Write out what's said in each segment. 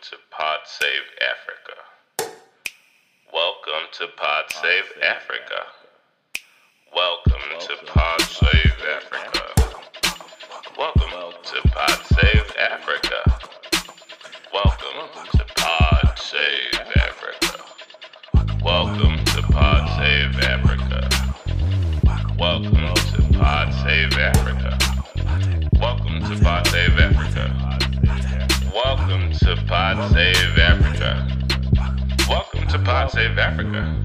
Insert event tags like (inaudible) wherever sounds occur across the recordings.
to Pod Save Africa. Welcome to Pod Save Africa. Welcome to Pod Save Africa. Welcome to Pod Save Africa. Welcome to Pod Save Africa. Welcome to Pod Save Africa. Welcome to Pod Save Africa. Welcome to Pod Save Africa. Welcome to Pod Save Africa. Welcome to Pod Save Africa.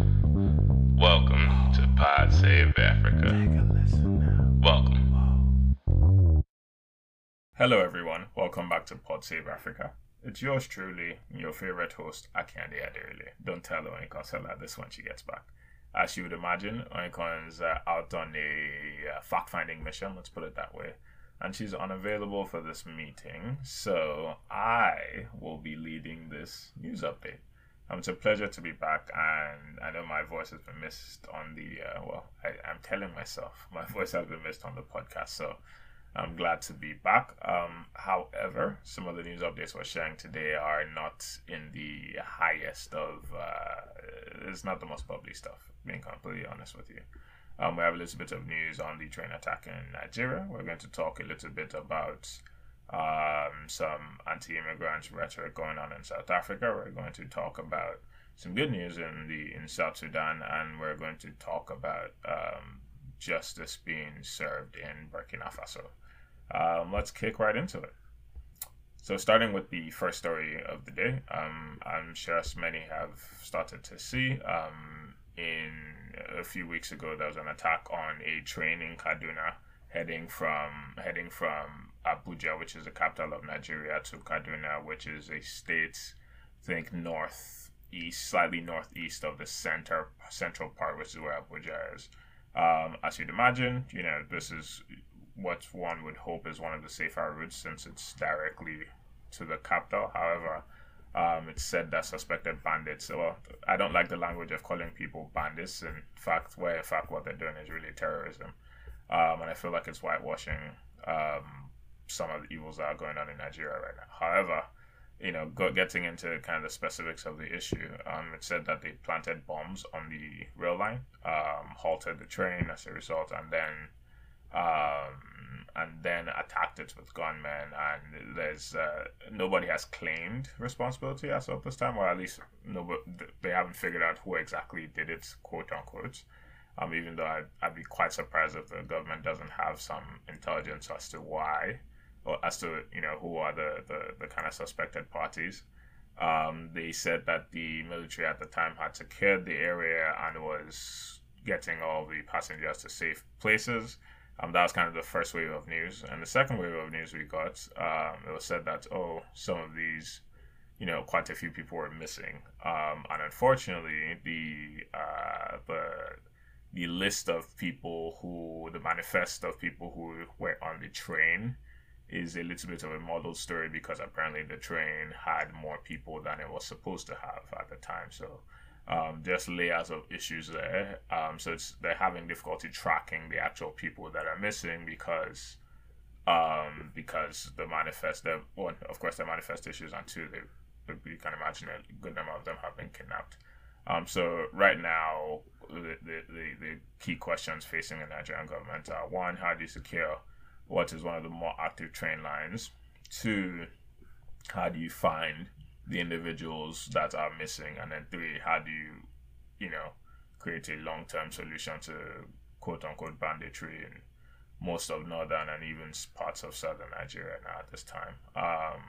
Welcome to Pod Save Africa. Welcome. Hello, everyone. Welcome back to Pod Save Africa. It's yours truly, your favorite host, Akande Aderele. Don't tell Oinkon Sela this when she gets back. As you would imagine, Oinkon's uh, out on a uh, fact finding mission, let's put it that way, and she's unavailable for this meeting, so I will be leading this news update. Um, it's a pleasure to be back, and I know my voice has been missed on the, uh, well, I, I'm telling myself (laughs) my voice has been missed on the podcast, so I'm glad to be back. Um, however, some of the news updates we're sharing today are not in the highest of. Uh, it's not the most bubbly stuff. Being completely honest with you, um, we have a little bit of news on the train attack in Nigeria. We're going to talk a little bit about um, some anti-immigrant rhetoric going on in South Africa. We're going to talk about some good news in the in South Sudan, and we're going to talk about um, justice being served in Burkina Faso. Um, let's kick right into it. So, starting with the first story of the day, um, I'm sure as many have started to see. Um, in a few weeks ago, there was an attack on a train in Kaduna, heading from heading from Abuja, which is the capital of Nigeria, to Kaduna, which is a state, I think northeast, slightly northeast of the center central part, which is where Abuja is. Um, as you'd imagine, you know, this is what one would hope is one of the safer routes since it's directly to the capital. However, um, it's said that suspected bandits, well, I don't like the language of calling people bandits. In fact, where in fact what they're doing is really terrorism. Um, and I feel like it's whitewashing um, some of the evils that are going on in Nigeria right now. However, you know, go, getting into kind of the specifics of the issue, um, it said that they planted bombs on the rail line, um, halted the train as a result, and then um, and then attacked it with gunmen. And there's uh, nobody has claimed responsibility as of this time, or at least nobody, they haven't figured out who exactly did it, quote unquote. Um, even though I'd, I'd be quite surprised if the government doesn't have some intelligence as to why or as to you know who are the, the, the kind of suspected parties. Um, they said that the military at the time had secured the area and was getting all the passengers to safe places. Um, that was kind of the first wave of news, and the second wave of news we got, um, it was said that oh, some of these, you know, quite a few people were missing, um, and unfortunately, the uh, the the list of people who, the manifest of people who were on the train, is a little bit of a model story because apparently the train had more people than it was supposed to have at the time. So um, there's layers of issues there. Um, so they're having difficulty tracking the actual people that are missing because um, because the manifest the one of course the manifest issues and two they, you can imagine a good number of them have been kidnapped. Um, so right now the, the, the, the key questions facing the Nigerian government are one, how do you secure what is one of the more active train lines. Two, how do you find the individuals that are missing? And then three, how do you, you know, create a long term solution to quote unquote banditry in most of northern and even parts of southern Nigeria now at this time. Um,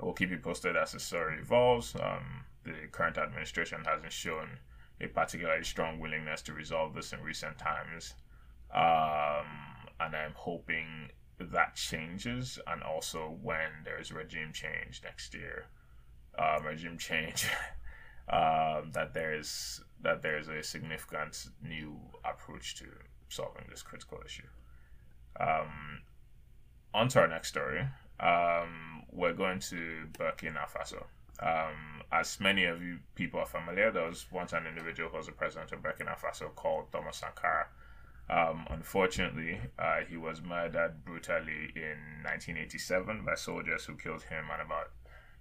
we'll keep you posted as the story evolves. Um, the current administration hasn't shown a particularly strong willingness to resolve this in recent times. Um, and I'm hoping that changes, and also when there's regime change next year, um, regime change, (laughs) um, that there's that there's a significant new approach to solving this critical issue. Um, on to our next story. Um, we're going to Burkina Faso. Um, as many of you people are familiar, there was once an individual who was the president of Burkina Faso called Thomas Sankara um, unfortunately, uh, he was murdered brutally in 1987 by soldiers who killed him and about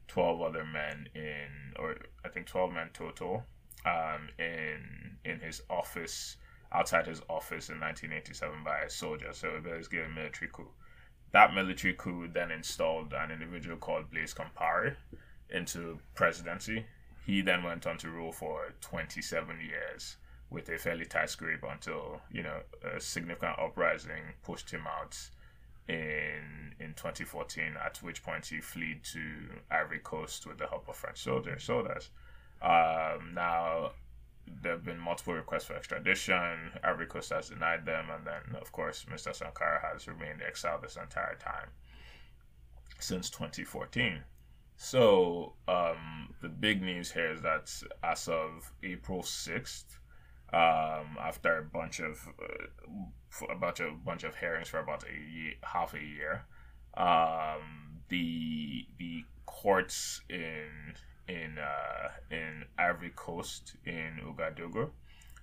12 other men in, or I think 12 men total, um, in in his office, outside his office in 1987 by a soldier. So it was a military coup. That military coup then installed an individual called Blaise Compaoré into presidency. He then went on to rule for 27 years with a fairly tight grip until you know a significant uprising pushed him out in in 2014. At which point he fled to Ivory Coast with the help of French soldiers. Soldiers. Um, now there have been multiple requests for extradition. Ivory Coast has denied them, and then of course Mr. Sankara has remained exiled this entire time since 2014. So um, the big news here is that as of April 6th, um, after a bunch of uh, a bunch of bunch of hearings for about a year, half a year. Um, the the courts in in uh, in Ivory Coast in Ouagadougou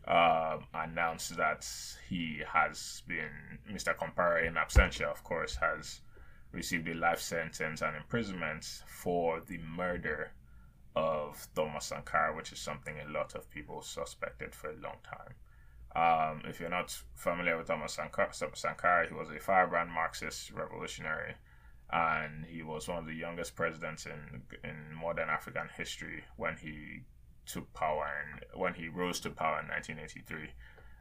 um, announced that he has been Mr. Compaoré in absentia, of course, has received a life sentence and imprisonment for the murder of Thomas Sankara, which is something a lot of people suspected for a long time. Um, if you're not familiar with Thomas Sankara, he was a firebrand Marxist revolutionary, and he was one of the youngest presidents in in modern African history when he took power and when he rose to power in 1983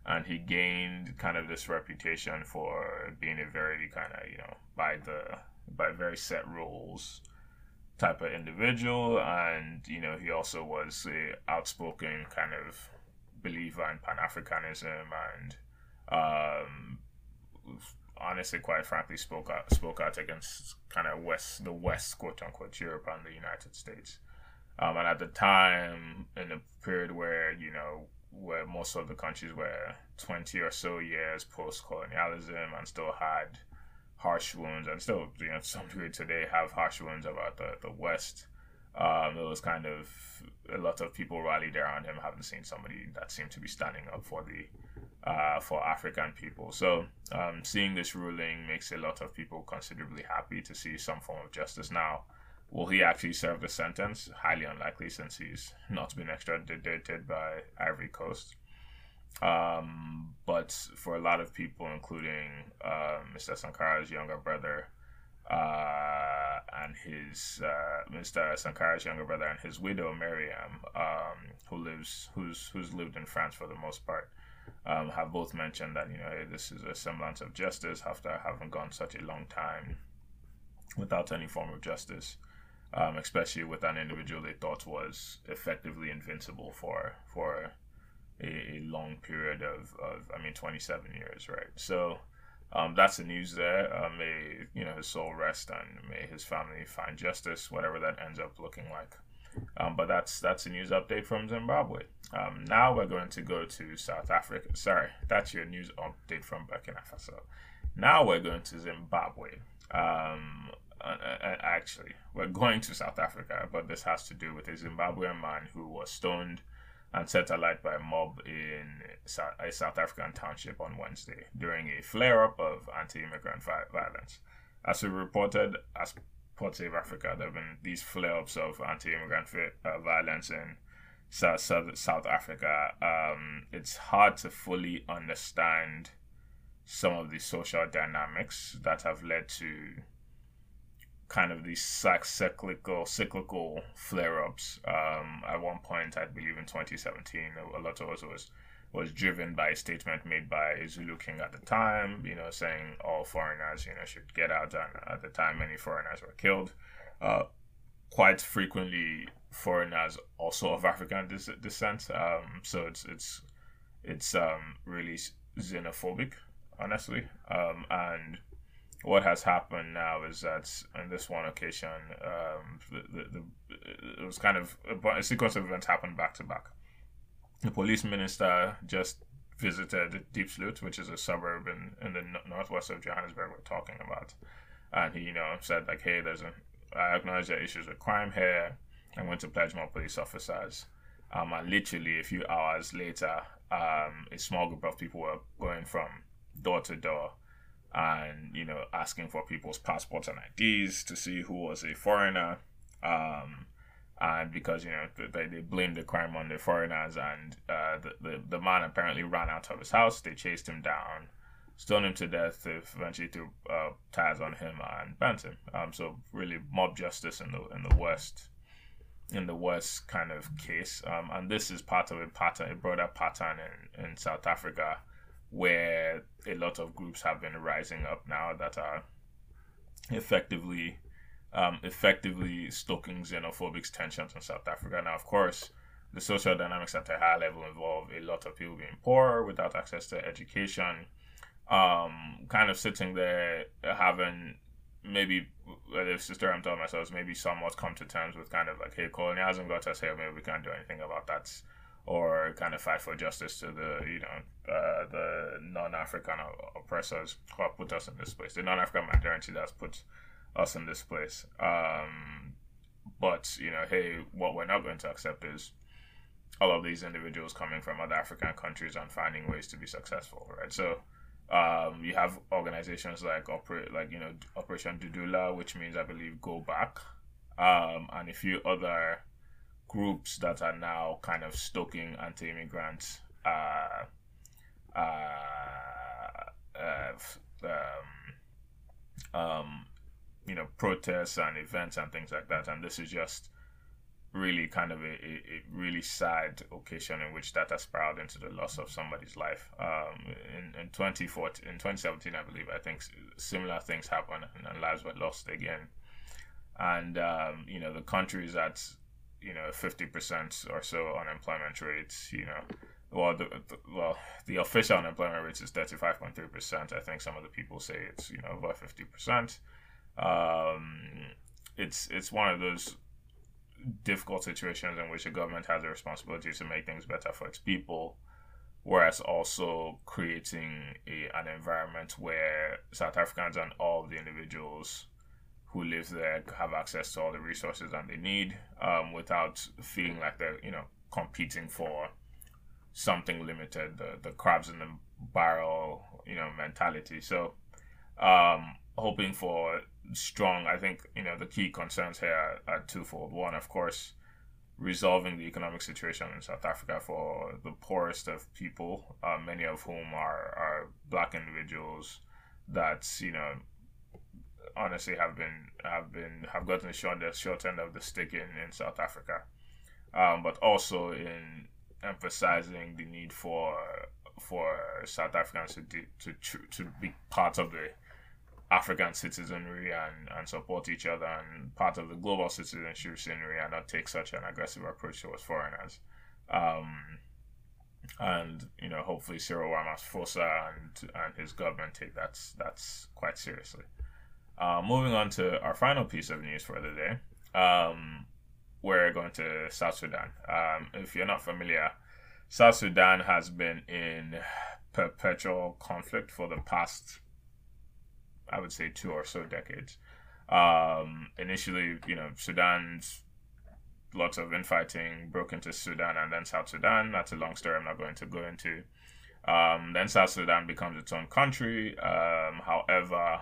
and he gained kind of this reputation for being a very kind of you know by the by very set rules type of individual, and you know he also was a outspoken kind of believer in Pan Africanism and um, honestly, quite frankly, spoke out spoke out against kind of West the West quote unquote Europe and the United States. Um, and at the time, in a period where you know where most of the countries were 20 or so years post colonialism and still had harsh wounds, and still, you know, to some degree today have harsh wounds about the, the West. Um, it was kind of a lot of people rallied around him, having seen somebody that seemed to be standing up for the uh, for African people. So um, seeing this ruling makes a lot of people considerably happy to see some form of justice. Now, will he actually serve the sentence? Highly unlikely, since he's not been extradited by Ivory Coast. Um, but for a lot of people, including uh, Mr. Sankara's younger brother uh, and his uh, Mr. Sankara's younger brother and his widow Miriam, um, who lives who's who's lived in France for the most part, um, have both mentioned that you know hey, this is a semblance of justice after having gone such a long time without any form of justice. Um, especially with an individual they thought was effectively invincible for for a, a long period of, of, I mean, 27 years, right? So um, that's the news there. Uh, may, you know, his soul rest and may his family find justice, whatever that ends up looking like. Um, but that's that's a news update from Zimbabwe. Um, now we're going to go to South Africa. Sorry, that's your news update from Burkina Faso. Now we're going to Zimbabwe. Um, uh, uh, actually, we're going to South Africa, but this has to do with a Zimbabwean man who was stoned and set alight by a mob in a South African township on Wednesday during a flare up of anti immigrant violence. As we reported, as Save Africa, there have been these flare ups of anti immigrant uh, violence in South, South, South Africa. Um, it's hard to fully understand some of the social dynamics that have led to kind of these cyclical cyclical flare ups. Um, at one point, I believe in 2017, a lot of us was was driven by a statement made by Zulu King at the time, you know, saying all foreigners, you know, should get out. And at the time, many foreigners were killed. Uh, quite frequently, foreigners also of African descent. Um, so it's it's it's um, really xenophobic, honestly, um, and what has happened now is that on this one occasion, um, the, the, the, it was kind of a, sequence of events happened back to back. The police minister just visited Diepsloot, which is a suburb in, in the northwest of Johannesburg we're talking about. And he, you know, said like, hey, there's a, I acknowledge there issues with crime here. I'm going to pledge more police officers. Um, and literally a few hours later, um, a small group of people were going from door to door and you know asking for people's passports and IDs to see who was a foreigner Um, and because you know they, they blamed the crime on the foreigners, and uh, the, the the man apparently ran out of his house. They chased him down, stoned him to death. They eventually threw uh, tires on him and burnt him. Um, so really mob justice in the in the West, in the West kind of case. Um, and this is part of a pattern, a broader pattern in in South Africa, where a lot of groups have been rising up now that are effectively um, effectively stoking xenophobic tensions in South Africa. Now, of course, the social dynamics at a high level involve a lot of people being poor without access to education, um, kind of sitting there having maybe the sister I'm telling myself maybe somewhat come to terms with kind of like, hey, colonialism got us here, maybe we can't do anything about that, or kind of fight for justice to the you know uh, the non-African oppressors who have put us in this place, the non-African majority that's put us in this place. Um, but you know, hey, what we're not going to accept is all of these individuals coming from other African countries and finding ways to be successful, right? So um, you have organizations like operate, like you know, Operation Dudula, which means I believe go back, um, and a few other groups that are now kind of stoking anti-immigrant uh, uh, uh, um, um, you know protests and events and things like that and this is just really kind of a, a, a, really sad occasion in which that has spiraled into the loss of somebody's life. Um, in, in 2014, in 2017, I believe, I think similar things happened and, lives were lost again. And, um, you know, the country is at, you know, 50% or so unemployment rates, you know, well, the, the, well, the official unemployment rate is 35.3%. I think some of the people say it's, you know, about 50%. Um, it's it's one of those difficult situations in which the government has a responsibility to make things better for its people, whereas also creating a, an environment where South Africans and all the individuals who live there have access to all the resources that they need um, without feeling like they're you know competing for something limited the the crabs in the barrel you know mentality so um, hoping for strong. I think you know the key concerns here are, twofold. One, of course, resolving the economic situation in South Africa for the poorest of people, uh, many of whom are are black individuals that's you know honestly have been have been have gotten the short the short end of the stick in in South Africa, um, but also in emphasizing the need for for South Africans to to to be part of the African citizenry and, and support each other and part of the global citizenship scenery and not take such an aggressive approach towards foreigners. Um, and you know, hopefully Cyril Ramaphosa and and his government take that that's quite seriously. Uh, moving on to our final piece of news for the day, um, we're going to South Sudan. Um, if you're not familiar, South Sudan has been in perpetual conflict for the past I would say two or so decades. Um, initially, you know, Sudan's lots of infighting broke into Sudan and then South Sudan. That's a long story I'm not going to go into. Um, then South Sudan becomes its own country. Um, however,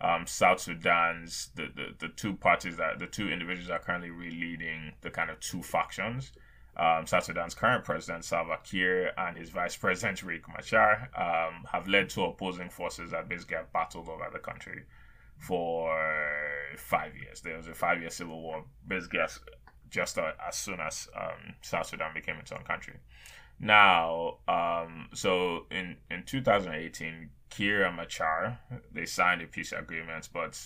um, South Sudan's the, the, the two parties that the two individuals are currently re-leading the kind of two factions um, South Sudan's current president, Salva Kiir, and his vice president, Riek Machar, um, have led two opposing forces that basically have battled over the country for five years. There was a five year civil war, basically as, just uh, as soon as um, South Sudan became its own country. Now, um, so in, in 2018, Kiir and Machar, they signed a peace agreement, but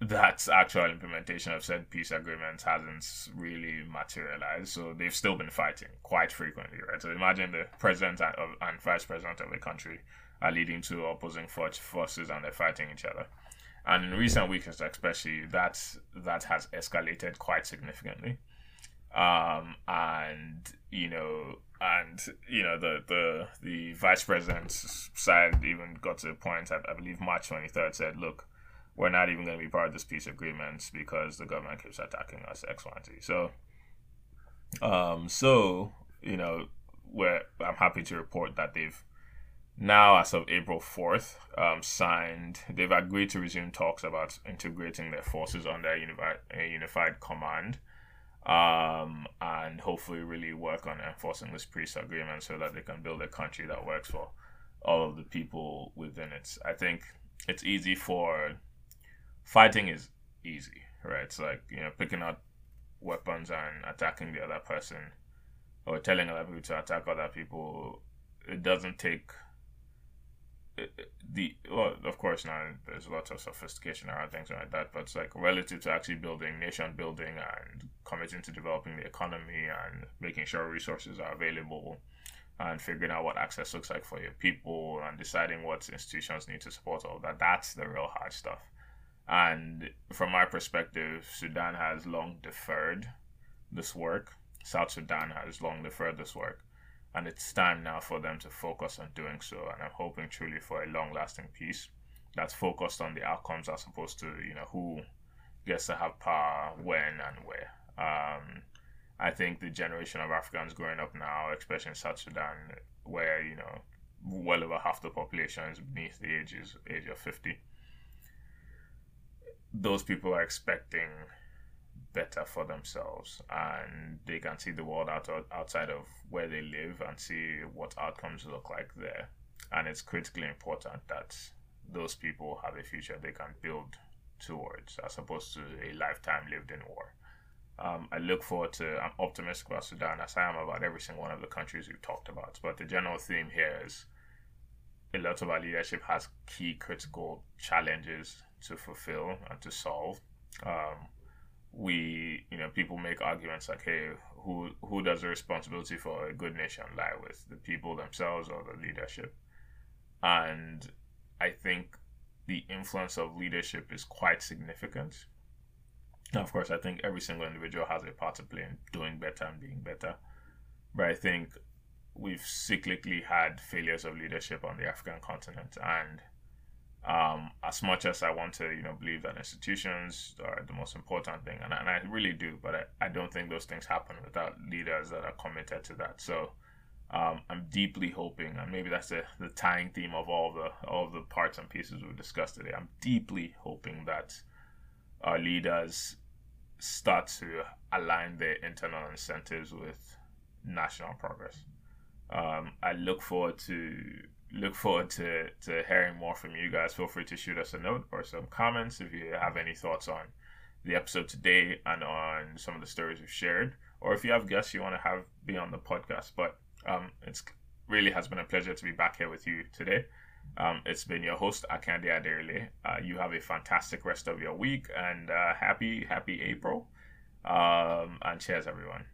that actual implementation of said peace agreement hasn't really materialized. So they've still been fighting quite frequently, right? So imagine the president and, and vice president of the country are leading two opposing forces and they're fighting each other. And in recent weeks, especially, that that has escalated quite significantly. Um, and you know, and you know, the the the vice president's side even got to the point. I, I believe March twenty third said, "Look, we're not even going to be part of this peace agreement because the government keeps attacking us X, Y, and Z. So, um, so you know, where I'm happy to report that they've now, as of April 4th, um, signed, they've agreed to resume talks about integrating their forces under a unified, a unified command um, and hopefully really work on enforcing this peace agreement so that they can build a country that works for all of the people within it. I think it's easy for fighting is easy, right? It's like, you know, picking up weapons and attacking the other person or telling other people to attack other people. It doesn't take the well, of course now there's lots of sophistication around things like that, but it's like relative to actually building nation building and committing to developing the economy and making sure resources are available and figuring out what access looks like for your people and deciding what institutions need to support all that. That's the real hard stuff. And from my perspective, Sudan has long deferred this work. South Sudan has long deferred this work and it's time now for them to focus on doing so. And I'm hoping truly for a long lasting peace that's focused on the outcomes as opposed to, you know, who gets to have power, when, and where. Um, I think the generation of Africans growing up now, especially in South Sudan, where, you know, well over half the population is beneath the ages, age of 50, those people are expecting better for themselves and they can see the world out, outside of where they live and see what outcomes look like there. And it's critically important that those people have a future they can build towards as opposed to a lifetime lived in war. Um, I look forward to, I'm optimistic about Sudan as I am about every single one of the countries we've talked about. But the general theme here is a lot of our leadership has key critical challenges to fulfill and to solve. Um, we you know people make arguments like hey who who does the responsibility for a good nation lie with? The people themselves or the leadership? And i think the influence of leadership is quite significant. Now of course i think every single individual has a part to play in doing better and being better. But i think we've cyclically had failures of leadership on the african continent. And um, as much as I want to, you know, believe that institutions are the most important thing, and, and I really do, but I, I don't think those things happen without leaders that are committed to that. So um, I'm deeply hoping, and maybe that's the, the tying theme of all the all the parts and pieces we've discussed today. I'm deeply hoping that our leaders start to align their internal incentives with national progress. Um, I look forward to look forward to, to hearing more from you guys. Feel free to shoot us a note or some comments if you have any thoughts on the episode today and on some of the stories we've shared, or if you have guests you want to have be on the podcast. But um, it's really has been a pleasure to be back here with you today. Um, it's been your host Akande Aderele. Uh, you have a fantastic rest of your week and uh, happy happy April. Um, and cheers everyone.